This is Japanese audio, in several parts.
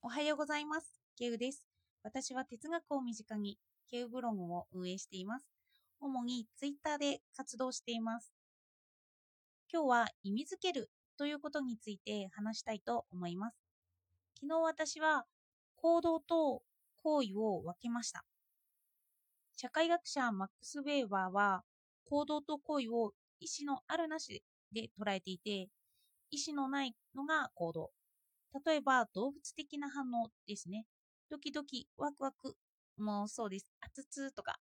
おはようございます。ケウです。私は哲学を身近にケウブログを運営しています。主にツイッターで活動しています。今日は意味づけるということについて話したいと思います。昨日私は行動と行為を分けました。社会学者マックス・ウェーバーは行動と行為を意思のあるなしで捉えていて、意思のないのが行動。例えば動物的な反応ですね。ドキドキ、ワクワクもそうです。熱々とか、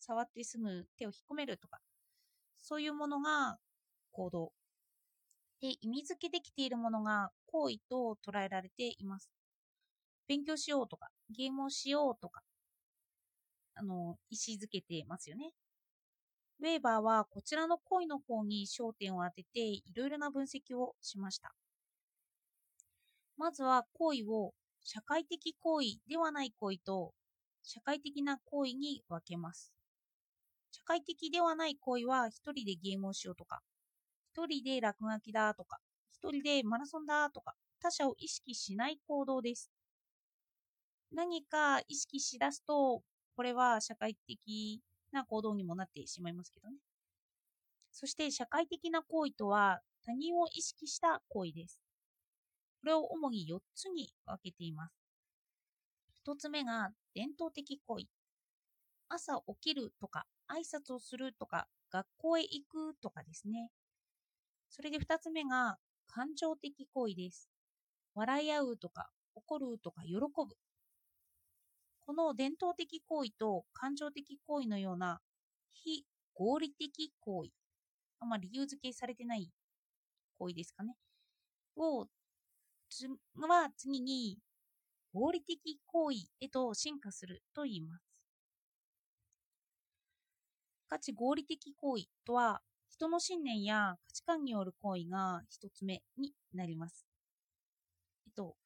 触ってすぐ手を引っ込めるとか、そういうものが行動。で、意味付けできているものが行為と捉えられています。勉強しようとか、ゲームをしようとか、あの、意思づけてますよね。ウェーバーはこちらの行為の方に焦点を当てていろいろな分析をしました。まずは行為を社会的行為ではない行為と社会的な行為に分けます。社会的ではない行為は一人でゲームをしようとか、一人で落書きだとか、一人でマラソンだとか、他者を意識しない行動です。何か意識しだすと、これは社会的な行動にもなってしまいますけどね。そして社会的な行為とは他人を意識した行為です。これを主に4つに分けています。1つ目が伝統的行為。朝起きるとか、挨拶をするとか、学校へ行くとかですね。それで2つ目が感情的行為です。笑い合うとか、怒るとか、喜ぶ。この伝統的行為と感情的行為のような非合理的行為、あまり理由付けされてない行為ですかね、をは次に合理的行為へと進化すると言います。価値合理的行為とは人の信念や価値観による行為が一つ目になります。えっと、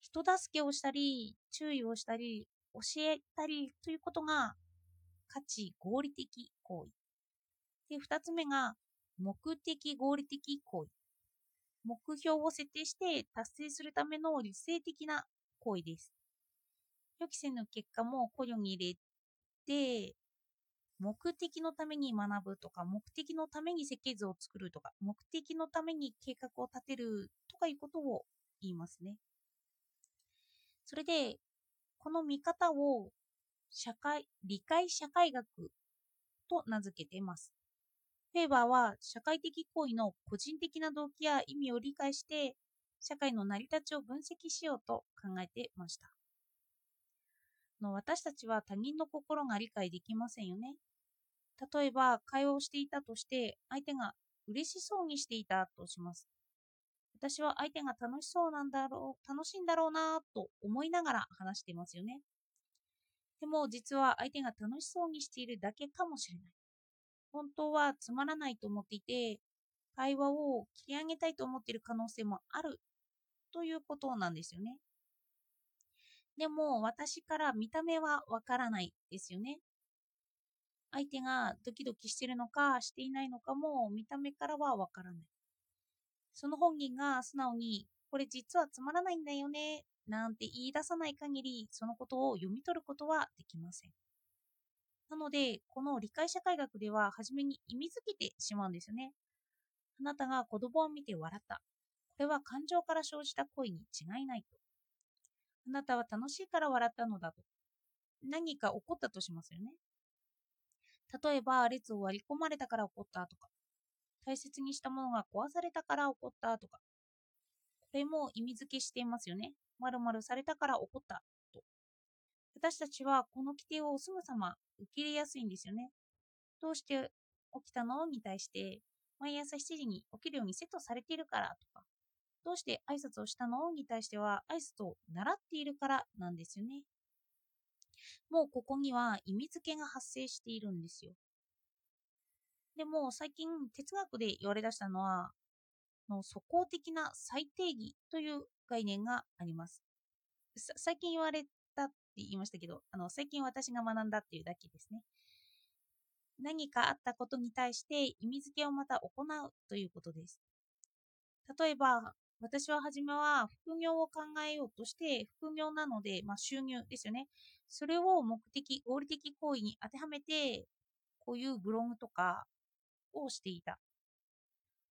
人助けをしたり、注意をしたり、教えたりということが価値合理的行為。で、二つ目が目的合理的行為。目標を設定して達成するための理性的な行為です。予期せぬ結果も考慮に入れて、目的のために学ぶとか、目的のために設計図を作るとか、目的のために計画を立てるとかいうことを言いますね。それで、この見方を社会、理解社会学と名付けています。フェーバーは社会的行為の個人的な動機や意味を理解して社会の成り立ちを分析しようと考えていました。の私たちは他人の心が理解できませんよね。例えば会話をしていたとして相手が嬉しそうにしていたとします。私は相手が楽しそうなんだろう、楽しいんだろうなと思いながら話していますよね。でも実は相手が楽しそうにしているだけかもしれない。本当はつまらないと思っていて、会話を切り上げたいと思っている可能性もあるということなんですよね。でも私から見た目はわからないですよね。相手がドキドキしてるのかしていないのかも見た目からはわからない。その本人が素直にこれ実はつまらないんだよねなんて言い出さない限りそのことを読み取ることはできません。なので、この理解社会学では初めに意味づけてしまうんですよね。あなたが子供を見て笑った。これは感情から生じた恋に違いないと。あなたは楽しいから笑ったのだと。何か起こったとしますよね。例えば、列を割り込まれたから起こったとか、大切にしたものが壊されたから起こったとか、これも意味付けしていますよね。まるまるされたから起こった。私たちはこの規定をすぐさま受け入れやすいんですよね。どうして起きたの？に対して、毎朝7時に起きるようにセットされているからとか、どうして挨拶をしたの？に対しては挨拶を習っているからなんですよね。もうここには意味付けが発生しているんですよ。でも最近哲学で言われ出したのは、の素行的な最定義という概念があります。最近言われ言いましたけど、あの、最近私が学んだっていうだけですね。何かあったことに対して意味付けをまた行うということです。例えば、私は初めは副業を考えようとして、副業なので、まあ、収入ですよね。それを目的、合理的行為に当てはめて、こういうブログとかをしていた。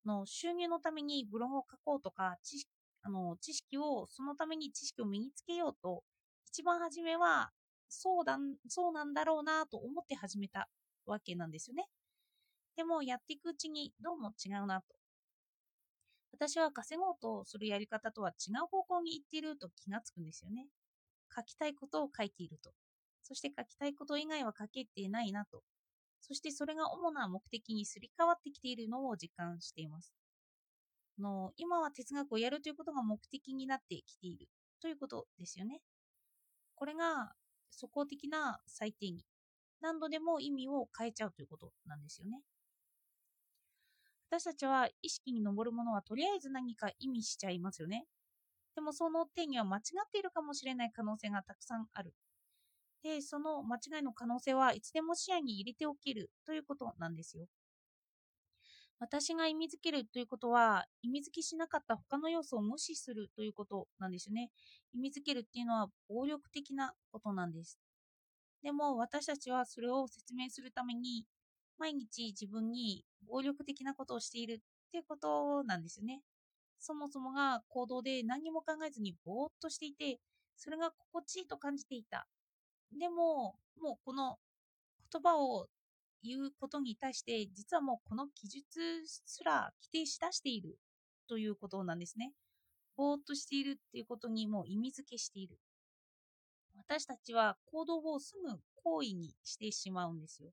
の収入のためにブログを書こうとか知識あの知識をそのために知識を身につけようと一番初めはそうだそうなんだろうなと思って始めたわけなんですよね。でもやっていくうちにどうも違うなと。私は稼ごうとするやり方とは違う方向に行っていると気がつくんですよね。書きたいことを書いていると。そして書きたいこと以外は書けてないなと。そしてそれが主な目的にすり替わってきているのを実感しています。の今は哲学をやるということが目的になってきているということですよね。これが素行的な最低義。何度でも意味を変えちゃうということなんですよね。私たちは意識に上るものはとりあえず何か意味しちゃいますよね。でもその定義は間違っているかもしれない可能性がたくさんある。で、その間違いの可能性はいつでも視野に入れておけるということなんですよ。私が意味づけるということは、意味づけしなかった他の要素を無視するということなんですよね。意味づけるっていうのは暴力的なことなんです。でも私たちはそれを説明するために、毎日自分に暴力的なことをしているっていうことなんですよね。そもそもが行動で何も考えずにぼーっとしていて、それが心地いいと感じていた。でも、もうこの言葉を言うことに対して、実はもうこの記述すら規定しだしているということなんですね。ぼーっとしているっていうことにもう意味付けしている。私たちは行動をすぐ行為にしてしまうんですよ。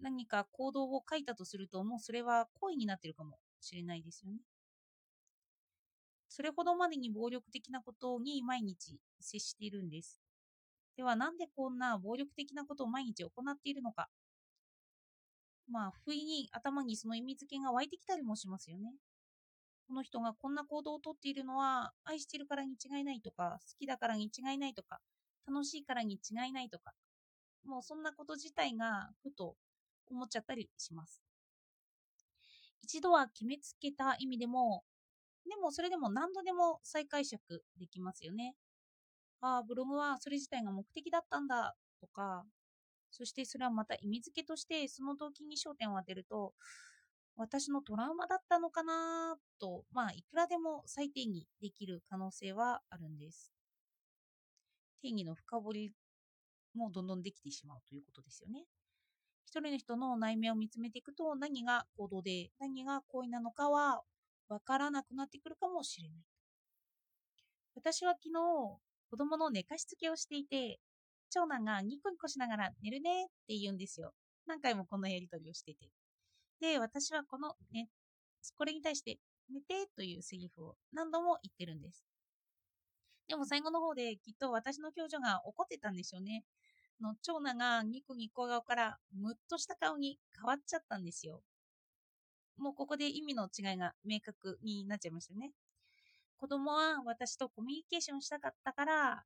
何か行動を書いたとすると、もうそれは行為になっているかもしれないですよね。それほどまでに暴力的なことに毎日接しているんです。ではなんでこんな暴力的なことを毎日行っているのか。まあ、不意に頭にその意味付けが湧いてきたりもしますよね。この人がこんな行動をとっているのは愛してるからに違いないとか、好きだからに違いないとか、楽しいからに違いないとか、もうそんなこと自体がふと思っちゃったりします。一度は決めつけた意味でも、でもそれでも何度でも再解釈できますよね。ああ、ブログはそれ自体が目的だったんだとか、そしてそれはまた意味付けとしてその動機に焦点を当てると、私のトラウマだったのかなと、まあ、いくらでも再定義できる可能性はあるんです。定義の深掘りもどんどんできてしまうということですよね。一人の人の内面を見つめていくと何が行動で何が行為なのかは分からなくなってくるかもしれない。私は昨日子供の寝かしつけをしていて、長男がニコニコしながら寝るねって言うんですよ。何回もこのやりとりをしてて。で、私はこの、ね、これに対して寝てというセリフを何度も言ってるんです。でも最後の方できっと私の表情が怒ってたんでしょうね。の長男がニコニコ顔からムッとした顔に変わっちゃったんですよ。もうここで意味の違いが明確になっちゃいましたね。子供は私とコミュニケーションしたかったから、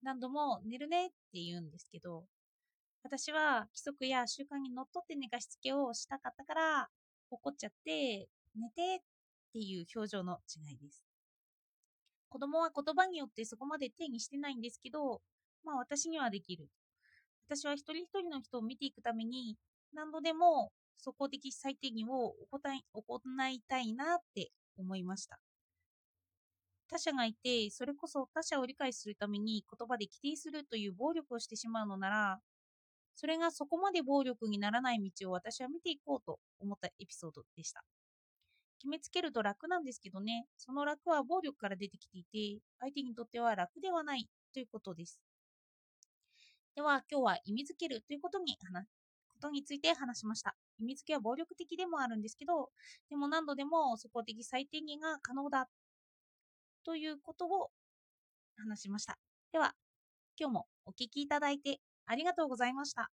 何度も寝るねって言うんですけど、私は規則や習慣にのっとって寝かしつけをしたかったから、怒っちゃって、寝てっていう表情の違いです。子供は言葉によってそこまで定義してないんですけど、まあ私にはできる。私は一人一人の人を見ていくために、何度でも素行的最低限を行いたいなって思いました。他者がいて、それこそ他者を理解するために言葉で規定するという暴力をしてしまうのなら、それがそこまで暴力にならない道を私は見ていこうと思ったエピソードでした。決めつけると楽なんですけどね、その楽は暴力から出てきていて、相手にとっては楽ではないということです。では、今日は意味づけるということに話ことについて話しました。意味付けは暴力的でもあるんですけど、でも何度でもそこ的最低限が可能だということを話しました。では、今日もお聴きいただいてありがとうございました。